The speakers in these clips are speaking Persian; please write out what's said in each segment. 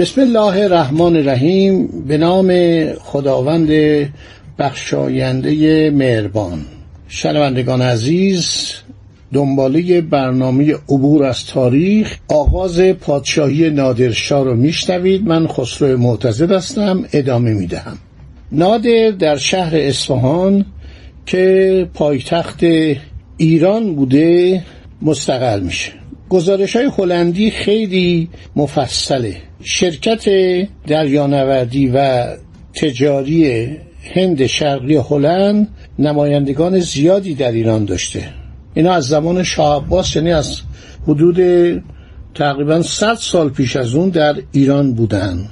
بسم الله الرحمن الرحیم. به نام خداوند بخشاینده مهربان. شنوندگان عزیز دنباله برنامه عبور از تاریخ آغاز پادشاهی نادرشاه رو میشنوید. من خسرو معتزد هستم. ادامه می‌دهم. نادر در شهر اصفهان که پایتخت ایران بوده مستقل میشه. گزارش های هلندی خیلی مفصله. شرکت دریانوردی و تجاری هند شرقی هلند نمایندگان زیادی در ایران داشته. اینا از زمان شاه عباس یعنی از حدود تقریبا 100 سال پیش از اون در ایران بودن.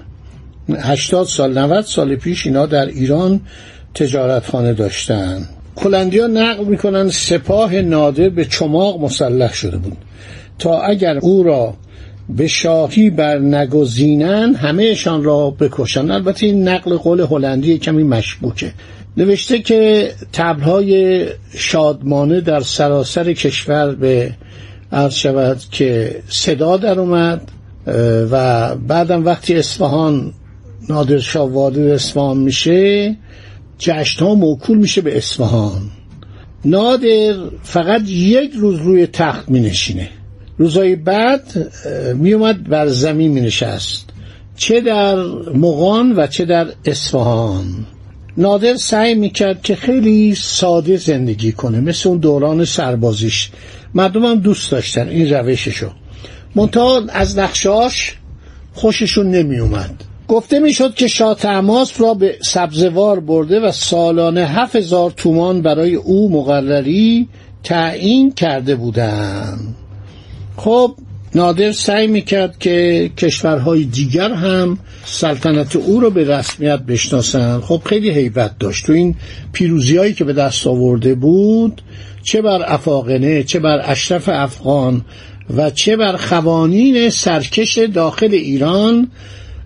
80 سال 90 سال پیش اینا در ایران تجارتخانه داشتن. کلندیا نقل می‌کنن سپاه نادر به چماق مسلح شده بود. تا اگر او را به شاهی بر نگزینن همهشان را بکشن. البته این نقل قول هلندی کمی مشبوکه نوشته که تبلهای شادمانه در سراسر کشور به عرض شود که صدا در اومد و بعدم وقتی اصفهان نادرشاه وارد اصفهان میشه جشن ها موکول میشه به اصفهان. نادر فقط یک روز روی تخت می نشینه روزای بعد می اومد بر زمین می نشست چه در مغان و چه در اصفهان. نادر سعی می‌کرد که خیلی ساده زندگی کنه مثل اون دوران سربازیش. مردم هم دوست داشتن این روششو. منتها از نقشاش خوششون نمی اومد گفته می‌شد که شاه تماس را به سبزوار برده و سالانه هفت هزار تومان برای او مقرری تعیین کرده بودند. خب نادر سعی می‌کرد که کشورهای دیگر هم سلطنت او رو به رسمیت بشناسن خب خیلی حیبت داشت. تو این پیروزی هایی که به دست آورده بود چه بر افاقنه چه بر اشرف افغان و چه بر خوانین سرکش داخل ایران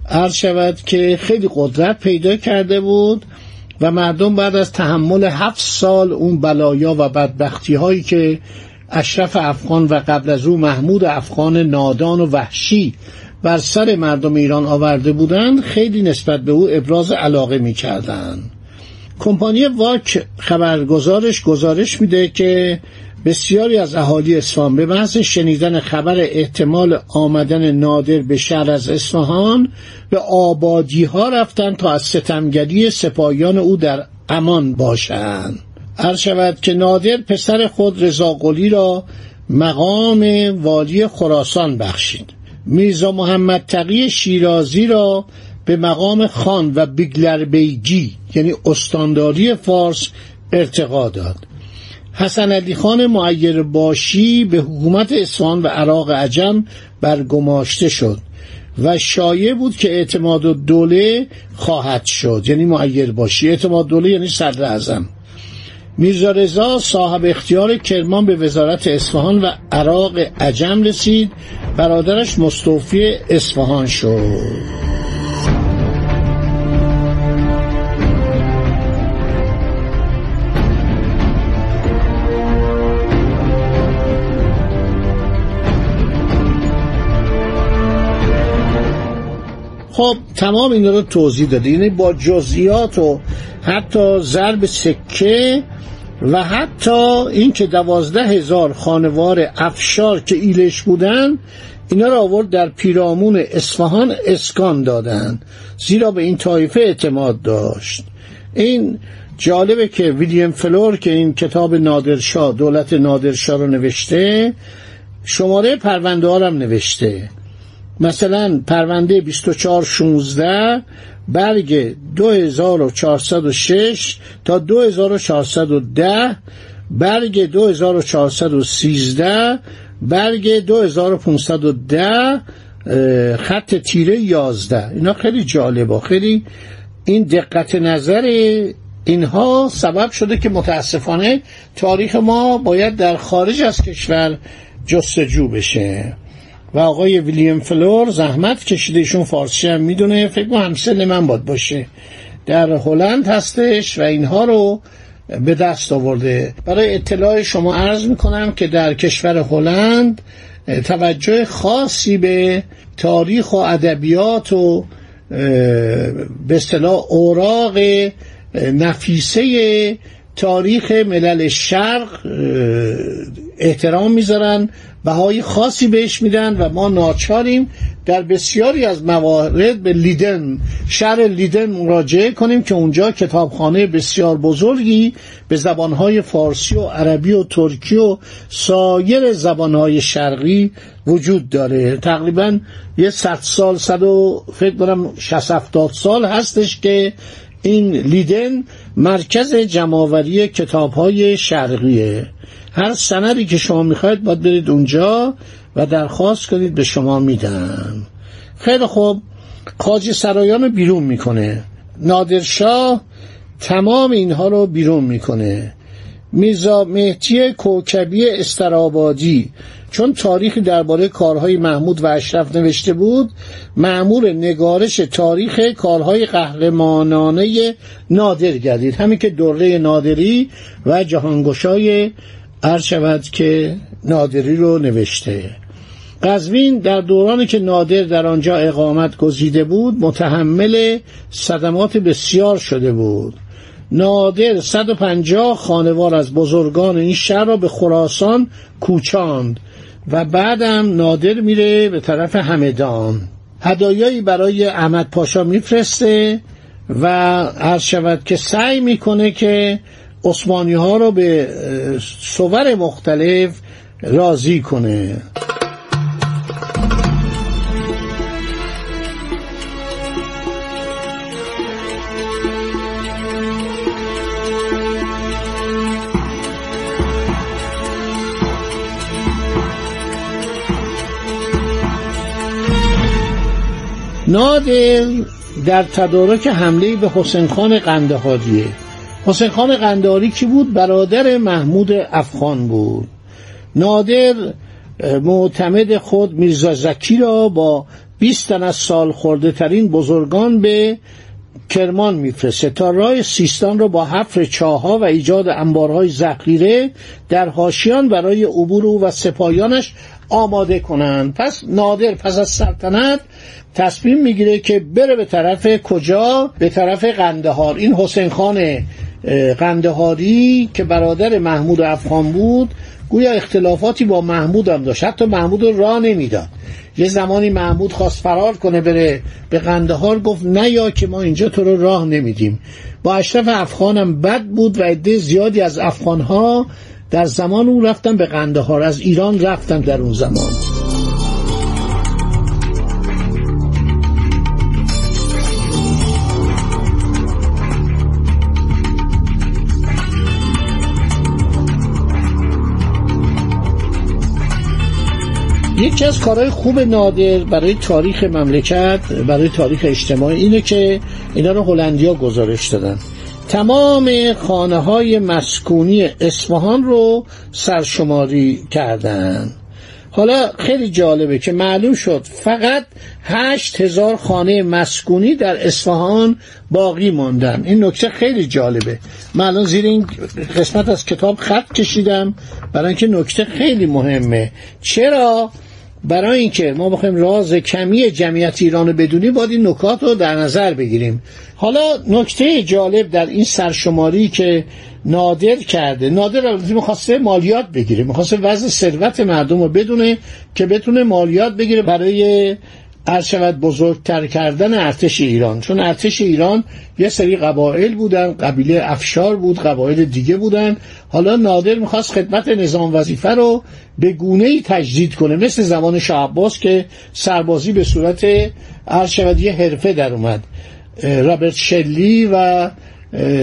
عرض شود که خیلی قدرت پیدا کرده بود و مردم بعد از تحمل هفت سال اون بلایا و بدبختی هایی که اشرف افغان و قبل از او محمود افغان نادان و وحشی بر سر مردم ایران آورده بودند خیلی نسبت به او ابراز علاقه می کردن. کمپانی واک خبرگزارش گزارش میده که بسیاری از اهالی اصفهان به محض شنیدن خبر احتمال آمدن نادر به شهر از اصفهان به آبادی ها رفتن تا از ستمگری سپاهیان او در امان باشند هر شود که نادر پسر خود رضاقلی را مقام والی خراسان بخشید. میرزا محمد تقی شیرازی را به مقام خان و بیگلر بیجی یعنی استانداری فارس ارتقا داد. حسن علی خان معیر باشی به حکومت اصفهان و عراق عجم برگماشته شد و شایع بود که اعتماد دوله خواهد شد. یعنی معیر باشی اعتماد دوله یعنی صدر اعظم. میرزا رضا صاحب اختیار کرمان به وزارت اصفهان و عراق عجم رسید. برادرش مستوفی اصفهان شد. خب تمام این رو توضیح داده یعنی با جزئیات و حتی ضرب سکه و حتی اینکه دوازده هزار خانوار افشار که ایلش بودن اینا را آورد در پیرامون اصفهان اسکان دادن زیرا به این طایفه اعتماد داشت. این جالبه که ویلیام فلور که این کتاب نادرشاه دولت نادرشاه رو نوشته شماره پرونده هم نوشته. مثلا پرونده 2416 برگ 2406 تا 2410 برگ 2413 برگ 2510 خط تیره 11 اینا خیلی جالبه. خیلی این دقت نظر اینها سبب شده که متاسفانه تاریخ ما باید در خارج از کشور جستجو بشه. و آقای ویلیام فلور زحمت کشیده. ایشون فارسی هم می‌دونه. فکر کنم همسن من باد باشه. در هلند هستش و اینها رو به دست آورده. برای اطلاع شما عرض می‌کنم که در کشور هلند توجه خاصی به تاریخ و ادبیات و به اصطلاح اوراق نفیسه تاریخ ملل شرق احترام می‌ذارن بهای خاصی بهش میدن و ما ناچاریم در بسیاری از موارد به لیدن شهر لیدن مراجعه کنیم که اونجا کتابخانه بسیار بزرگی به زبانهای فارسی و عربی و ترکی و سایر زبانهای شرقی وجود داره. تقریبا یه صد سال صد و فکر برم شست سال هستش که این لیدن مرکز جمعآوری کتاب های شرقیه. هر سندی که شما می‌خواید باید برید اونجا و درخواست کنید به شما میدن خیلی خوب. خاجی سرایان بیرون می‌کنه. نادرشاه تمام اینها رو بیرون می‌کنه. میزا مهدی کوکبی استرابادی. چون تاریخی درباره کارهای محمود و اشرف نوشته بود معمور نگارش تاریخ کارهای قهرمانانه نادر گردید همین که دوره نادری و جهانگشای عرض شود که نادری رو نوشته. قزوین در دورانی که نادر در آنجا اقامت گزیده بود متحمل صدمات بسیار شده بود. نادر 150 خانوار از بزرگان این شهر را به خراسان کوچاند و بعدم نادر میره به طرف همدان. هدایایی برای احمد پاشا میفرسته و عرض شود که سعی می‌کنه که عثمانی ها رو به صور مختلف راضی کنه. نادر در تدارک حمله به حسین خان قندهاریه حسین خان قندهاری کی بود؟ برادر محمود افغان بود نادر معتمد خود میرزا زکی را با 20 تن از سال خورده ترین بزرگان به کرمان میفرسته تا راه سیستان را با حفر چاها و ایجاد انبارهای ذخیره در هاشیان برای عبور او و سپاهیانش آماده کنند. پس نادر پس از سلطنت تصمیم می‌گیره که بره به طرف کجا؟ به طرف قندهار. این حسین خان قندهاری که برادر محمود افغان بود گویا اختلافاتی با محمود هم داشت. حتی محمود راه نمی‌داد. یه زمانی محمود خواست فرار کنه بره به قندهار گفت نه یا که ما اینجا تو رو راه نمیدیم. با اشرف افغانم بد بود و عده زیادی از افغانها در زمان اون رفتن به قندهار. از ایران رفتن در اون زمان. یکی از کارهای خوب نادر برای تاریخ مملکت برای تاریخ اجتماعی اینه که اینا رو هلندیا گزارش دادن. تمام خانه های مسکونی اصفهان رو سرشماری کردن. حالا خیلی جالبه که معلوم شد فقط هشت هزار خانه مسکونی در اصفهان باقی موندن. این نکته خیلی جالبه. من الان زیر این قسمت از کتاب خط کشیدم. برای اینکه نکته خیلی مهمه. چرا؟ برای اینکه ما بخوایم راز کمی جمعیت ایران رو بدونیم باید این نکات رو در نظر بگیریم. حالا نکته جالب در این سرشماری که نادر کرده نادر البته می‌خواسته مالیات بگیره می‌خواسته وضع ثروت مردم رو بدونه که بتونه مالیات بگیره برای عرض شود بزرگتر کردن ارتش ایران. چون ارتش ایران یه سری قبایل بودن قبیله افشار بود قبایل دیگه بودن. حالا نادر می‌خواست خدمت نظام وظیفه رو به گونه ای تجدید کنه. مثل زمان شاه که سربازی به صورت عرض شود یه حرفه در اومد. رابرت شلی و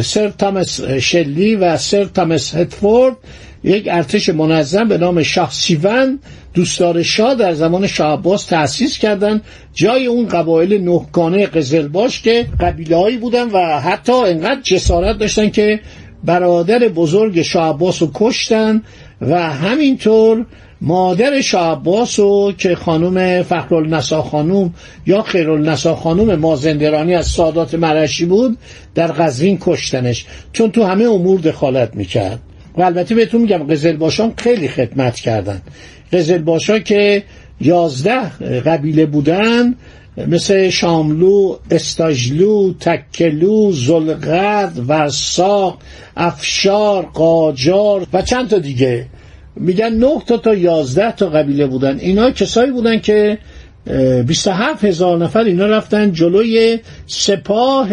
سر تامس شلی و سر تامس هتفورد یک ارتش منظم به نام شاه سیون دوستدار شاه در زمان شاه عباس تأسیس کردن. جای اون قبایل نهگانه قزلباش که قبیلهایی بودن و حتی انقدر جسارت داشتن که برادر بزرگ شاه عباس رو کشتن و همینطور مادر شاه عباس رو که خانم فخرالنسا خانوم یا خیرالنسا خانوم مازندرانی از سادات مرشی بود در قزوین کشتنش. چون تو همه امور دخالت می‌کرد. و البته بهتون میگم قزلباشان خیلی خدمت کردن. قزلباشا که یازده قبیله بودن مثل شاملو، استاجلو، تکلو، زلغد، ورساق، افشار، قاجار و چند تا دیگه. میگن نه تا تا یازده تا قبیله بودن. اینا کسایی بودن که 27 هزار نفر اینا رفتن جلوی سپاه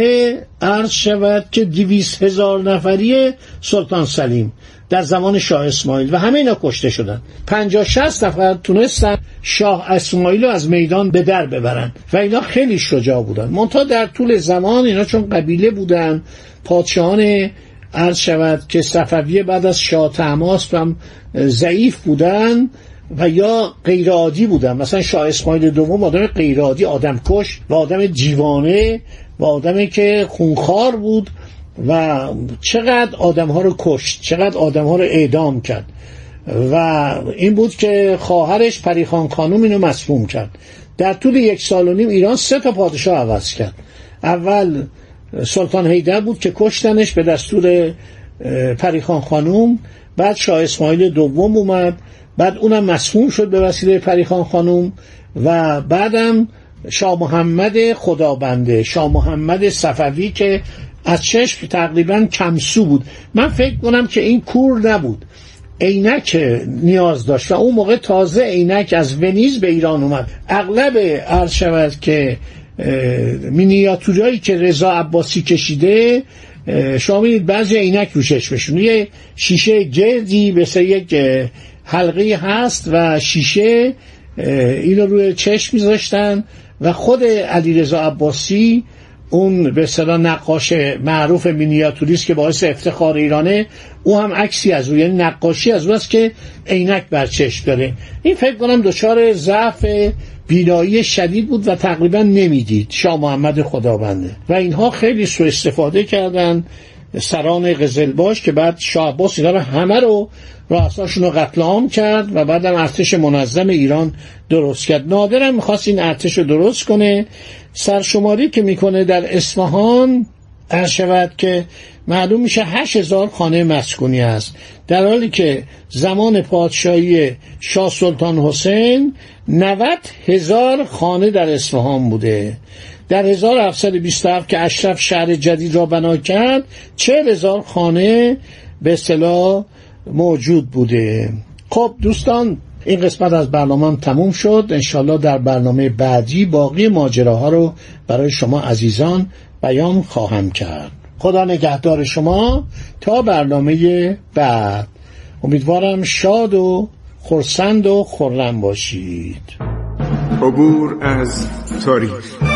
عرض شود که 200 هزار نفری سلطان سلیم در زمان شاه اسماعیل و همه اینا کشته شدن. 50 60 نفر تونستن شاه اسماعیل رو از میدان به در ببرن و اینا خیلی شجاع بودن. منتها در طول زمان اینا چون قبیله بودن پادشاهان عرض شود که صفویه بعد از شاه تماس هم ضعیف بودن و یا غیرعادی بودن. مثلا شاه اسماعیل دوم آدم غیرعادی آدم کش و آدم جیوانه و آدمی که خونخوار بود و چقدر آدم ها رو کشت چقدر آدم ها رو اعدام کرد. و این بود که خواهرش پریخان خانوم اینو مسموم کرد. در طول یک سال و نیم ایران سه تا پادشاه عوض کرد. اول سلطان حیدر بود که کشتنش به دستور پریخان خانوم بعد شاه اسماعیل دوم اومد بعد اونم مسموم شد به وسیله پریخان خانوم و بعدم شاه محمد خدابنده شاه محمد صفوی که از چشم تقریبا کمسو بود. من فکر کنم که این کور نبود. عینک نیاز داشت و اون موقع تازه عینک از ونیز به ایران اومد. اغلب عرض شود که مینیاتورایی که رضا عباسی کشیده شما بعضی عینک رو چشمشون. یه شیشه گردی مثل یک حلقه هست و شیشه اینو روی چشم میذاشتن و خود علیرضا عباسی اون به اصطلاح نقاش معروف مینیاتوریست که باعث افتخار ایرانه او هم عکسی از او یعنی نقاشی از او است که عینک بر چشم داره. این فکر کنم دچار ضعف بینایی شدید بود و تقریبا نمی‌دید. شاه محمد خداونده. و اینها خیلی سو استفاده کردن. سران قزلباش که بعد شاه عباس اینا رو همه رو رؤساشون رو قتل عام کرد و بعدم ارتش منظم ایران درست کرد. نادرم می‌خواست این ارتش رو درست کنه. سرشماری که می‌کنه در اصفهان عرض شود که معلوم میشه هشت هزار خانه مسکونی است در حالی که زمان پادشاهی شاه سلطان حسین 90 هزار خانه در اصفهان بوده. در 1727 که اشرف شهر جدید را بنا کرد 40 هزار خانه به اصطلاح موجود بوده. خب دوستان این قسمت از برنامه تموم شد. انشالله در برنامه بعدی باقی ماجراها رو برای شما عزیزان بیان خواهم کرد. خدا نگهدار شما تا برنامه بعد. امیدوارم شاد و خرسند و خرم باشید. عبور از تاریخ.